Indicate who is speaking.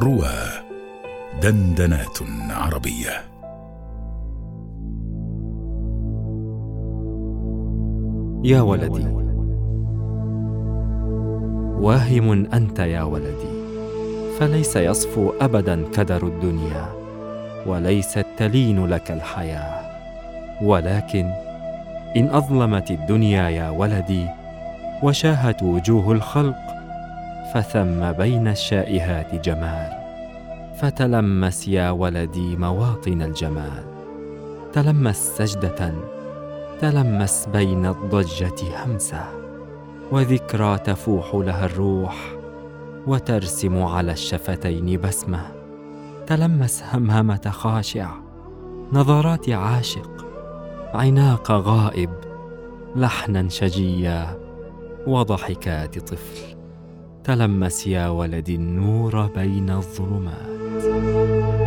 Speaker 1: روى دندنات عربية.
Speaker 2: يا ولدي. واهم أنت يا ولدي. فليس يصفو ابدا كدر الدنيا وليست تلين لك الحياة. ولكن إن أظلمت الدنيا يا ولدي وشاهت وجوه الخلق فثم بين الشائهات جمال فتلمس يا ولدي مواطن الجمال. تلمس سجدة تلمس بين الضجة همسة وذكرى تفوح لها الروح وترسم على الشفتين بسمة. تلمس همهمة خاشع نظرات عاشق عناق غائب لحنا شجيا وضحكات طفل. تلمس يا ولدي النور بين الظلمات.